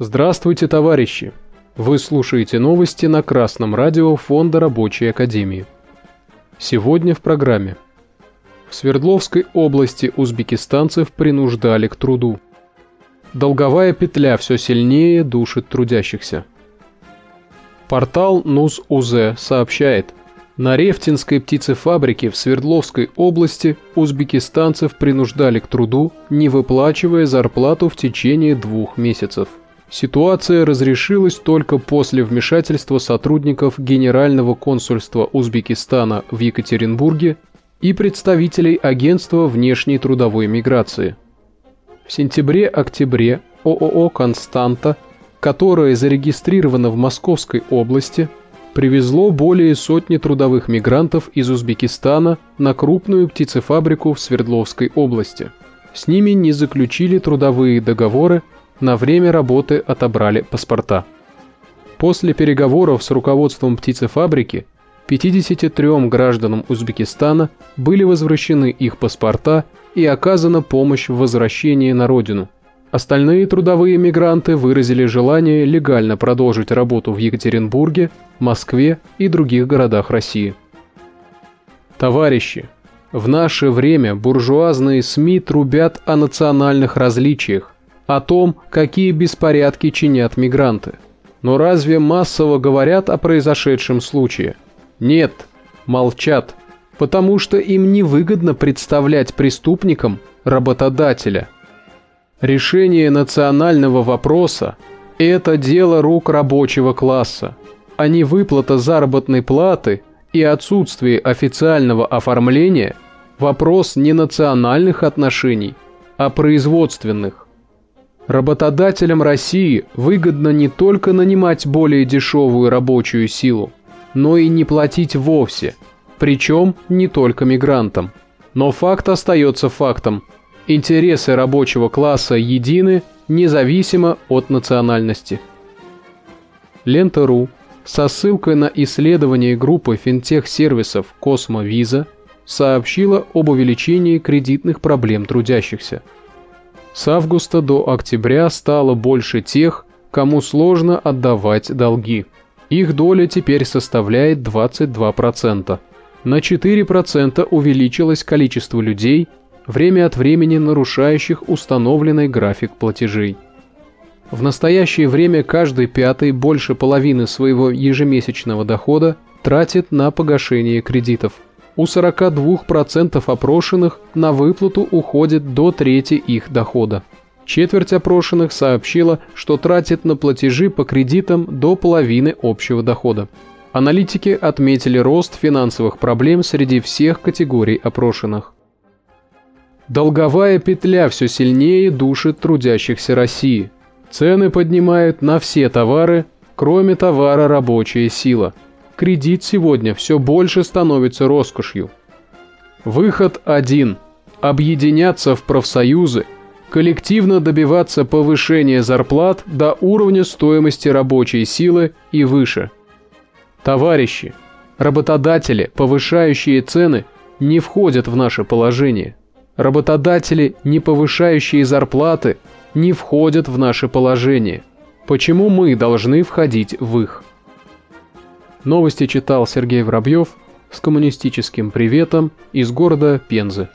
Здравствуйте, товарищи! Вы слушаете новости на Красном радио Фонда Рабочей Академии. Сегодня в программе. В Свердловской области узбекистанцев принуждали к труду. Долговая петля все сильнее душит трудящихся. Портал НУС-УЗ сообщает, на Рефтинской птицефабрике в Свердловской области узбекистанцев принуждали к труду, не выплачивая зарплату в течение двух месяцев. Ситуация разрешилась только после вмешательства сотрудников Генерального консульства Узбекистана в Екатеринбурге и представителей Агентства внешней трудовой миграции. В сентябре-октябре ООО «Константа», которое зарегистрировано в Московской области, привезло более сотни трудовых мигрантов из Узбекистана на крупную птицефабрику в Свердловской области. С ними не заключили трудовые договоры на время работы отобрали паспорта. После переговоров с руководством птицефабрики 53 гражданам Узбекистана были возвращены их паспорта и оказана помощь в возвращении на родину. Остальные трудовые мигранты выразили желание легально продолжить работу в Екатеринбурге, Москве и других городах России. Товарищи, в наше время буржуазные СМИ трубят о национальных различиях, о том, какие беспорядки чинят мигранты. Но разве массово говорят о произошедшем случае? Нет, молчат, потому что им невыгодно представлять преступником работодателя. Решение национального вопроса – это дело рук рабочего класса, а не выплата заработной платы и отсутствие официального оформления – вопрос не национальных отношений, а производственных. Работодателям России выгодно не только нанимать более дешевую рабочую силу, но и не платить вовсе, причем не только мигрантам. Но факт остается фактом. Интересы рабочего класса едины независимо от национальности. Лента.ру со ссылкой на исследование группы финтех-сервисов Космо-Виза сообщила об увеличении кредитных проблем трудящихся – с августа до октября стало больше тех, кому сложно отдавать долги. Их доля теперь составляет 22%. На 4% увеличилось количество людей, время от времени нарушающих установленный график платежей. В настоящее время каждый пятый больше половины своего ежемесячного дохода тратит на погашение кредитов – у 42% опрошенных на выплату уходит до трети их дохода. Четверть опрошенных сообщила, что тратит на платежи по кредитам до половины общего дохода. Аналитики отметили рост финансовых проблем среди всех категорий опрошенных. Долговая петля все сильнее душит трудящихся России. Цены поднимают на все товары, кроме товара рабочая сила – кредит сегодня все больше становится роскошью. Выход один – объединяться в профсоюзы, коллективно добиваться повышения зарплат до уровня стоимости рабочей силы и выше. Товарищи, работодатели, повышающие цены, не входят в наше положение. Работодатели, не повышающие зарплаты, не входят в наше положение. Почему мы должны входить в их? Новости читал Сергей Воробьев с коммунистическим приветом из города Пензы.